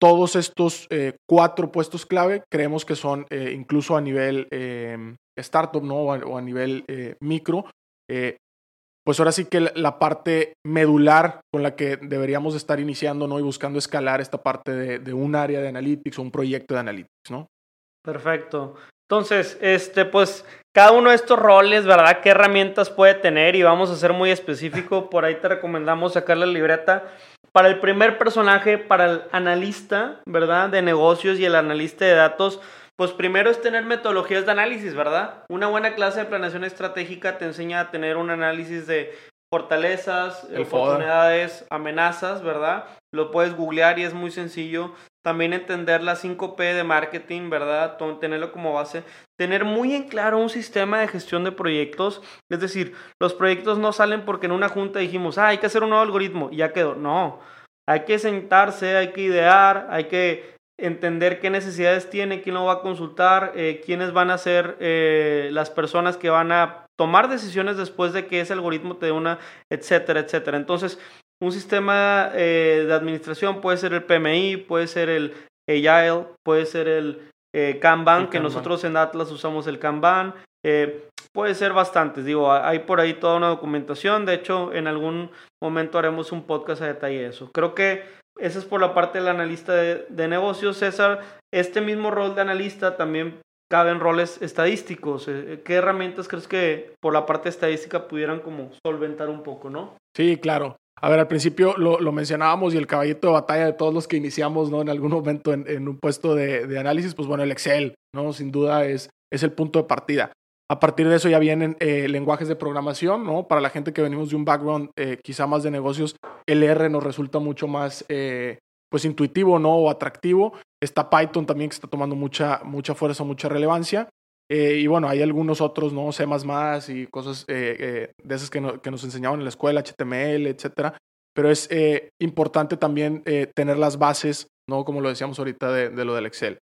todos estos cuatro puestos clave creemos que son incluso a nivel startup, ¿no? O a, nivel micro, pues ahora sí que la parte medular con la que deberíamos estar iniciando, ¿no? Y buscando escalar esta parte de, un área de analytics o un proyecto de analytics, ¿no? Perfecto. Entonces, este, pues, cada uno de estos roles, ¿verdad? ¿Qué herramientas puede tener? Y vamos a ser muy específico. Por ahí te recomendamos sacar la libreta. Para el primer personaje, para el analista, ¿verdad? De negocios y el analista de datos, pues primero es tener metodologías de análisis, ¿verdad? Una buena clase de planeación estratégica te enseña a tener un análisis de fortalezas, oportunidades, amenazas, ¿verdad? Lo puedes googlear y es muy sencillo. También entender la 5P de marketing, ¿verdad? Tenerlo como base. Tener muy en claro un sistema de gestión de proyectos. Es decir, los proyectos no salen porque en una junta dijimos, ah, hay que hacer un nuevo algoritmo y ya quedó. No, hay que sentarse, hay que idear, hay que entender qué necesidades tiene, quién lo va a consultar, eh, quiénes van a ser eh, las personas que van a tomar decisiones después de que ese algoritmo te dé una, etcétera, etcétera. Entonces, un sistema eh, de administración puede ser el PMI, puede ser el Agile, puede ser el Kanban, que nosotros en Atlas usamos el Kanban. puede ser bastantes, digo, hay por ahí toda una documentación, de hecho en algún momento haremos un podcast a detalle de eso. Creo que esa es por la parte del analista de, negocios, César. Este mismo rol de analista también cabe en roles estadísticos. Eh, ¿Qué herramientas crees que por la parte estadística pudieran como solventar un poco, no? Sí, claro. A ver, al principio lo, mencionábamos y el caballito de batalla de todos los que iniciamos, ¿no? En algún momento en, un puesto de, de, análisis, pues bueno, el Excel, ¿no? Sin duda es, es el punto de partida. A partir de eso ya vienen eh, lenguajes de programación, ¿no? Para la gente que venimos de un background eh, quizá más de negocios, el R nos resulta mucho más eh, pues intuitivo, ¿no? O atractivo. Está Python también que está tomando mucha, mucha fuerza, mucha relevancia. y bueno, hay algunos otros, ¿no? C++ y cosas de esas que, nos enseñaban en la escuela, HTML, etcétera. Pero es importante también tener las bases, ¿no? Como lo decíamos ahorita de lo del Excel.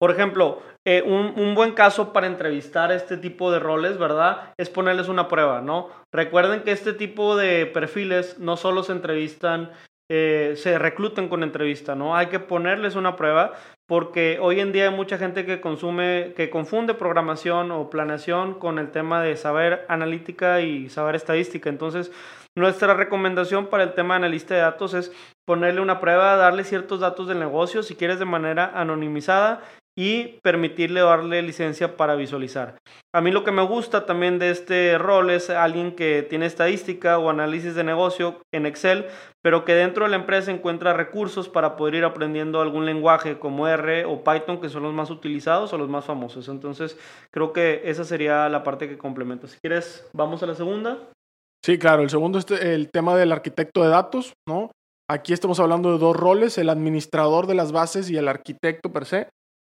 Por ejemplo, eh, un, buen caso para entrevistar este tipo de roles, ¿verdad? Es ponerles una prueba, ¿no? Recuerden que este tipo de perfiles no solo se entrevistan, eh, se reclutan con entrevista, ¿no? Hay que ponerles una prueba porque hoy en día hay mucha gente que consume, que confunde programación o planeación con el tema de saber analítica y saber estadística. Entonces, nuestra recomendación para el tema de analista de datos es ponerle una prueba, darle ciertos datos del negocio, si quieres de manera anonimizada y permitirle darle licencia para visualizar. A mí lo que me gusta también de este rol es alguien que tiene estadística o análisis de negocio en Excel, pero que dentro de la empresa encuentra recursos para poder ir aprendiendo algún lenguaje como R o Python, que son los más utilizados o los más famosos. Entonces, creo que esa sería la parte que complementa. Si quieres, vamos a la segunda. Sí, claro. El segundo es el tema del arquitecto de datos, ¿no? Aquí estamos hablando de dos roles, el administrador de las bases y el arquitecto per se.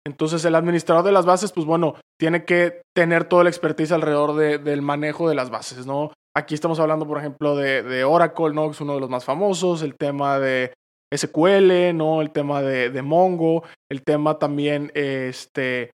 Entonces el administrador de las bases, pues bueno, tiene que tener toda la expertise alrededor del manejo de las bases, ¿no? Aquí estamos hablando, por ejemplo, de, Oracle, ¿no? Que es uno de los más famosos, el tema de SQL, ¿no? El tema de, Mongo, el tema también, este,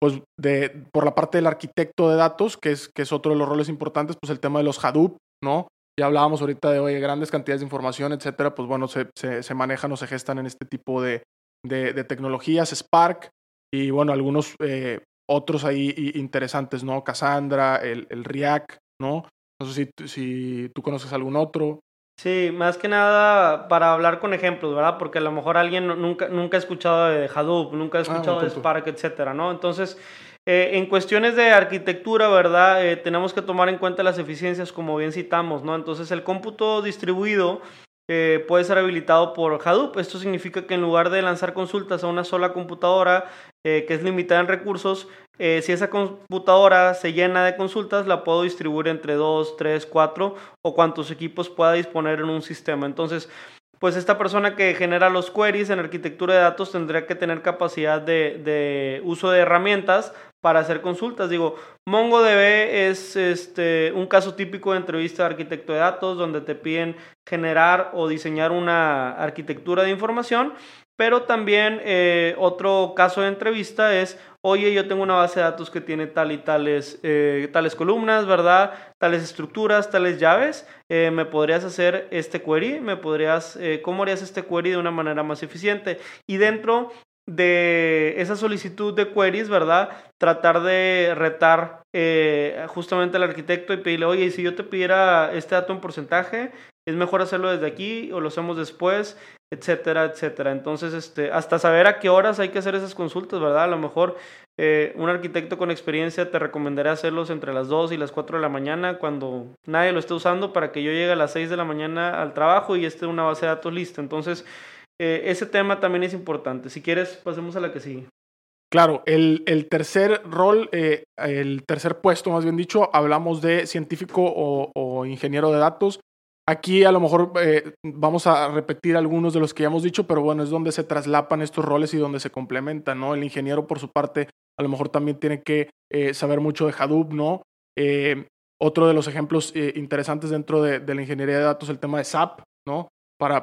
pues, de, por la parte del arquitecto de datos, que es, que es otro de los roles importantes, pues el tema de los Hadoop, ¿no? Ya hablábamos ahorita de, oye, grandes cantidades de información, etcétera, pues bueno, se, se, manejan o se gestan en este tipo de, de, tecnologías, Spark, y bueno, algunos eh, otros ahí interesantes, ¿no? Cassandra, el, el React, ¿no? No sé si, si tú conoces algún otro. Sí, más que nada para hablar con ejemplos, ¿verdad? Porque a lo mejor alguien nunca, nunca ha escuchado de Hadoop, nunca ha ah, escuchado de Spark, etcétera, ¿no? Entonces, eh, en cuestiones de arquitectura, ¿verdad? Eh, tenemos que tomar en cuenta las eficiencias, como bien citamos, ¿no? Entonces, el cómputo distribuido puede ser habilitado por Hadoop. Esto significa que en lugar de lanzar consultas a una sola computadora eh, que es limitada en recursos, eh, si esa computadora se llena de consultas, la puedo distribuir entre dos, tres, cuatro o cuantos equipos pueda disponer en un sistema. Entonces, pues esta persona que genera los queries en arquitectura de datos tendría que tener capacidad de uso de herramientas para hacer consultas. Digo, MongoDB es este, un caso típico de entrevista de arquitecto de datos donde te piden generar o diseñar una arquitectura de información, pero también eh, otro caso de entrevista es, oye, yo tengo una base de datos que tiene tal y tales, eh, tales columnas, ¿verdad? Tales estructuras, tales llaves. Eh, ¿Me podrías hacer este query? ¿Me podrías, cómo harías este query de una manera más eficiente? Y dentro de esa solicitud de queries, ¿verdad? Tratar de retar eh, justamente al arquitecto y pedirle, oye, si yo te pidiera este dato en porcentaje, es mejor hacerlo desde aquí o lo hacemos después, etcétera, etcétera. Entonces, este, hasta saber a qué horas hay que hacer esas consultas, ¿verdad? A lo mejor eh, un arquitecto con experiencia te recomendaría hacerlos entre las 2 y las 4 de la mañana cuando nadie lo esté usando para que yo llegue a las 6 de la mañana al trabajo y esté una base de datos lista. Entonces, eh, ese tema también es importante. Si quieres, pasemos a la que sigue. Claro, el, tercer rol, eh, el tercer puesto, más bien dicho, hablamos de científico o, ingeniero de datos. Aquí a lo mejor eh, vamos a repetir algunos de los que ya hemos dicho, pero bueno, es donde se traslapan estos roles y donde se complementan, ¿no? El ingeniero, por su parte, a lo mejor también tiene que saber mucho de Hadoop, ¿no? otro de los ejemplos interesantes dentro de, de, la ingeniería de datos, el tema de SAP, ¿no?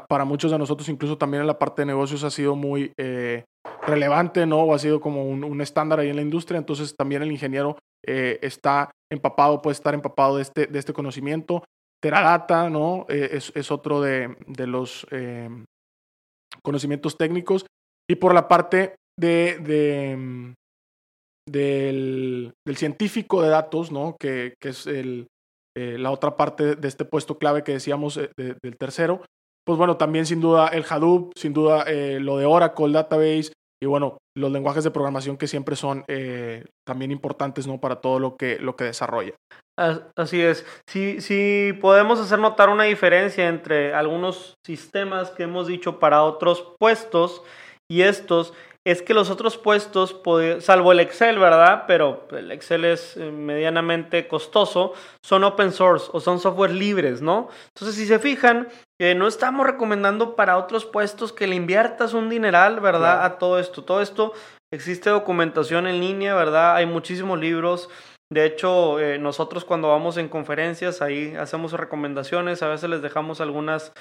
Para, muchos de nosotros, incluso también en la parte de negocios, ha sido muy eh, relevante, ¿no? O ha sido como un, estándar ahí en la industria. Entonces, también el ingeniero eh, está empapado, puede estar empapado de este, de este conocimiento. Teradata, ¿no? Eh, es, otro de, los conocimientos técnicos. Y por la parte de, mm, del, científico de datos, ¿no? Que, es el, la otra parte de este puesto clave que decíamos del tercero, pues bueno, también sin duda el Hadoop, sin duda eh, lo de Oracle Database y bueno, los lenguajes de programación que siempre son eh, también importantes ¿no? para todo lo que, lo que desarrolla. Así es. Si, si podemos hacer notar una diferencia entre algunos sistemas que hemos dicho para otros puestos y estos, es que los otros puestos, salvo el Excel, ¿verdad? Pero el Excel es eh, medianamente costoso, son open source o son software libres, ¿no? Entonces, si se fijan, eh, no estamos recomendando para otros puestos que le inviertas un dineral, ¿verdad? A todo esto. Todo esto existe documentación en línea, ¿verdad? Hay muchísimos libros. De hecho, eh, nosotros cuando vamos en conferencias ahí hacemos recomendaciones, a veces les dejamos algunas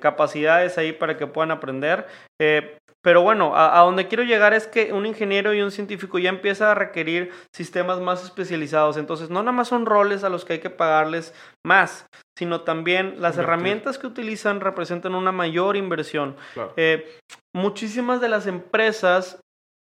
capacidades ahí para que puedan aprender. Pero bueno, a, donde quiero llegar es que un ingeniero y un científico ya empieza a requerir sistemas más especializados. Entonces, no nada más son roles a los que hay que pagarles más, sino también las herramientas que utilizan representan una mayor inversión. Eh, muchísimas de las empresas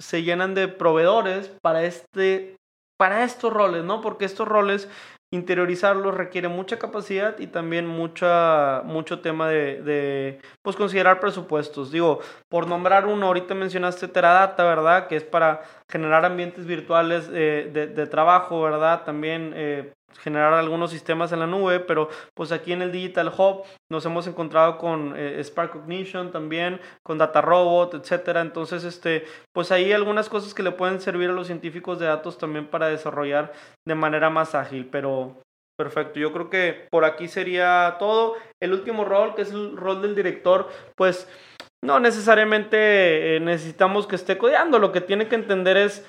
se llenan de proveedores para este para estos roles, ¿no? Porque estos roles interiorizarlos requiere mucha capacidad y también mucha, mucho tema de, pues considerar presupuestos. Digo, por nombrar uno, ahorita mencionaste Teradata, ¿verdad? Que es para generar ambientes virtuales eh, de, de, trabajo, ¿verdad? También eh, generar algunos sistemas en la nube, pero pues aquí en el Digital Hub nos hemos encontrado con eh, Spark Cognition también, con Data Robot, etcétera. Entonces, este, pues hay algunas cosas que le pueden servir a los científicos de datos también para desarrollar de manera más ágil, pero perfecto. Yo creo que por aquí sería todo. El último rol, que es el rol del director, pues no necesariamente eh, necesitamos que esté codeando, lo que tiene que entender es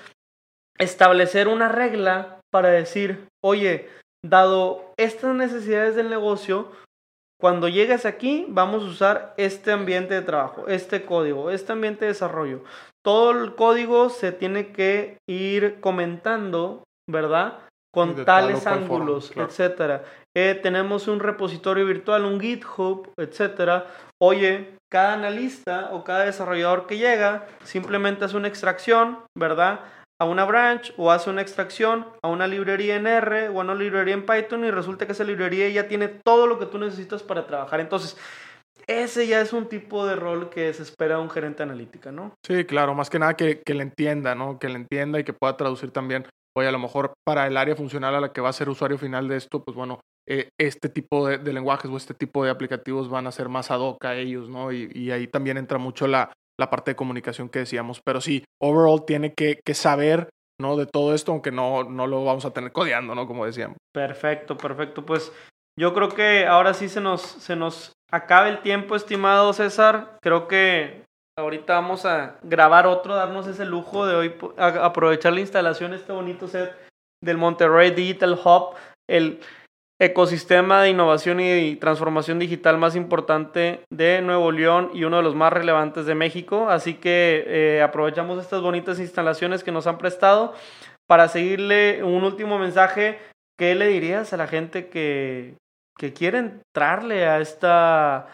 establecer una regla para decir, oye, dado estas necesidades del negocio, cuando llegues aquí vamos a usar este ambiente de trabajo, este código, este ambiente de desarrollo. Todo el código se tiene que ir comentando, ¿verdad? Con tales ángulos, etcétera. Eh, tenemos un repositorio virtual, un GitHub, etcétera. Oye, cada analista o cada desarrollador que llega simplemente hace una extracción, ¿verdad? A una branch o hace una extracción a una librería en R o a una librería en Python y resulta que esa librería ya tiene todo lo que tú necesitas para trabajar. Entonces, ese ya es un tipo de rol que se espera un gerente analítica, ¿no? Sí, claro, más que nada que, que le entienda, ¿no? Que le entienda y que pueda traducir también. Oye, a lo mejor para el área funcional a la que va a ser usuario final de esto, pues bueno, eh, este tipo de, lenguajes o este tipo de aplicativos van a ser más ad hoc a ellos, ¿no? Y ahí también entra mucho la, la parte de comunicación que decíamos. Pero sí, overall tiene que, saber ¿no? de todo esto, aunque no, no lo vamos a tener codeando, ¿no? Como decíamos. Perfecto, perfecto. Pues yo creo que ahora sí se nos, se nos acaba el tiempo, estimado César. Creo que ahorita vamos a grabar otro, darnos ese lujo de hoy, aprovechar la instalación, este bonito set del Monterrey Digital Hub. El ecosistema de innovación y transformación digital más importante de Nuevo León y uno de los más relevantes de México. Así que eh, aprovechamos estas bonitas instalaciones que nos han prestado para seguirle un último mensaje. ¿Qué le dirías a la gente que, que quiere entrarle a esta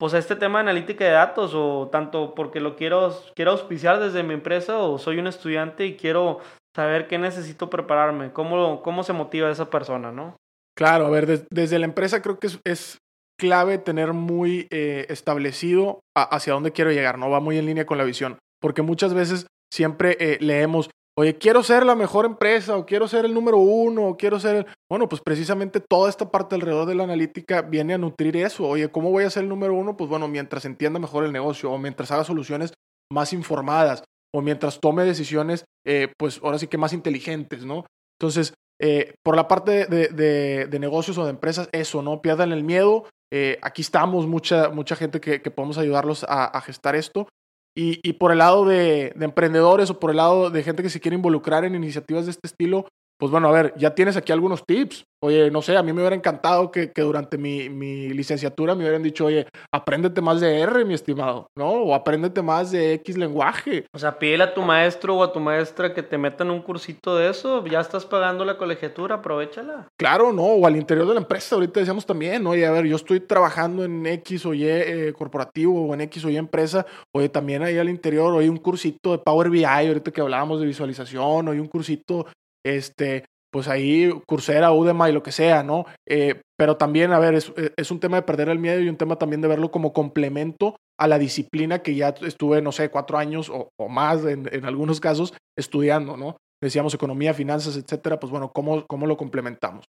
pues a este tema de analítica de datos o tanto porque lo quiero, quiero auspiciar desde mi empresa o soy un estudiante y quiero saber qué necesito prepararme, cómo, cómo se motiva esa persona, ¿no? Claro, a ver, desde la empresa creo que es, clave tener muy eh, establecido hacia dónde quiero llegar, ¿no? Va muy en línea con la visión, porque muchas veces siempre eh, leemos, oye, quiero ser la mejor empresa, o quiero ser el número uno, o quiero ser el... Bueno, pues precisamente toda esta parte alrededor de la analítica viene a nutrir eso. Oye, ¿cómo voy a ser el número uno? Pues bueno, mientras entienda mejor el negocio, o mientras haga soluciones más informadas, o mientras tome decisiones, eh, pues ahora sí que más inteligentes, ¿no? Entonces, eh, por la parte de, negocios o de empresas, eso, no pierdan el miedo. Eh, aquí estamos, mucha, mucha gente que, podemos ayudarlos a, gestar esto. Y, y, por el lado de, emprendedores o por el lado de gente que se quiere involucrar en iniciativas de este estilo, pues bueno, a ver, ya tienes aquí algunos tips. Oye, no sé, a mí me hubiera encantado que, que durante mi, mi, licenciatura me hubieran dicho, oye, apréndete más de R, mi estimado, ¿no? O apréndete más de X lenguaje. O sea, pídele a tu maestro o a tu maestra que te metan un cursito de eso. Ya estás pagando la colegiatura, aprovechala. Claro, ¿no? O al interior de la empresa, ahorita decíamos también, oye, a ver, yo estoy trabajando en X o Y eh, corporativo o en X o Y empresa. Oye, también ahí al interior, oye, un cursito de Power BI, ahorita que hablábamos de visualización, oye, un cursito este, pues ahí Coursera, Udemy, lo que sea, ¿no? Eh, pero también, a ver, eh, es, un tema de perder el miedo y un tema también de verlo como complemento a la disciplina que ya estuve, no sé, cuatro años o, más en, algunos casos estudiando, ¿no? Decíamos economía, finanzas, etcétera, pues bueno, ¿cómo, cómo lo complementamos?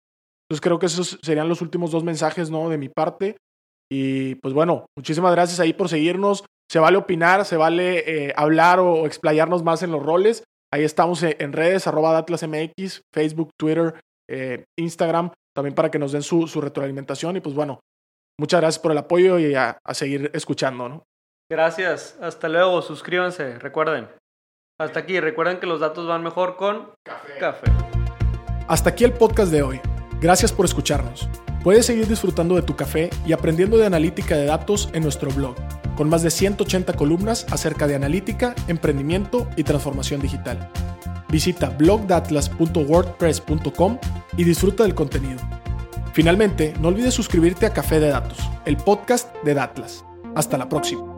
Entonces creo que esos serían los últimos dos mensajes, ¿no? De mi parte. Y pues bueno, muchísimas gracias ahí por seguirnos. Se vale opinar, se vale eh, hablar o explayarnos más en los roles. Ahí estamos en redes, arroba MX, Facebook, Twitter, eh, Instagram, también para que nos den su, retroalimentación. Y pues bueno, muchas gracias por el apoyo y a, seguir escuchando, ¿no? Gracias, hasta luego, suscríbanse, recuerden. Hasta aquí, recuerden que los datos van mejor con café. café. Hasta aquí el podcast de hoy. Gracias por escucharnos. Puedes seguir disfrutando de tu café y aprendiendo de analítica de datos en nuestro blog, con más de 180 columnas acerca de analítica, emprendimiento y transformación digital. Visita blogdatlas.wordpress.com y disfruta del contenido. Finalmente, no olvides suscribirte a Café de Datos, el podcast de Datlas. Hasta la próxima.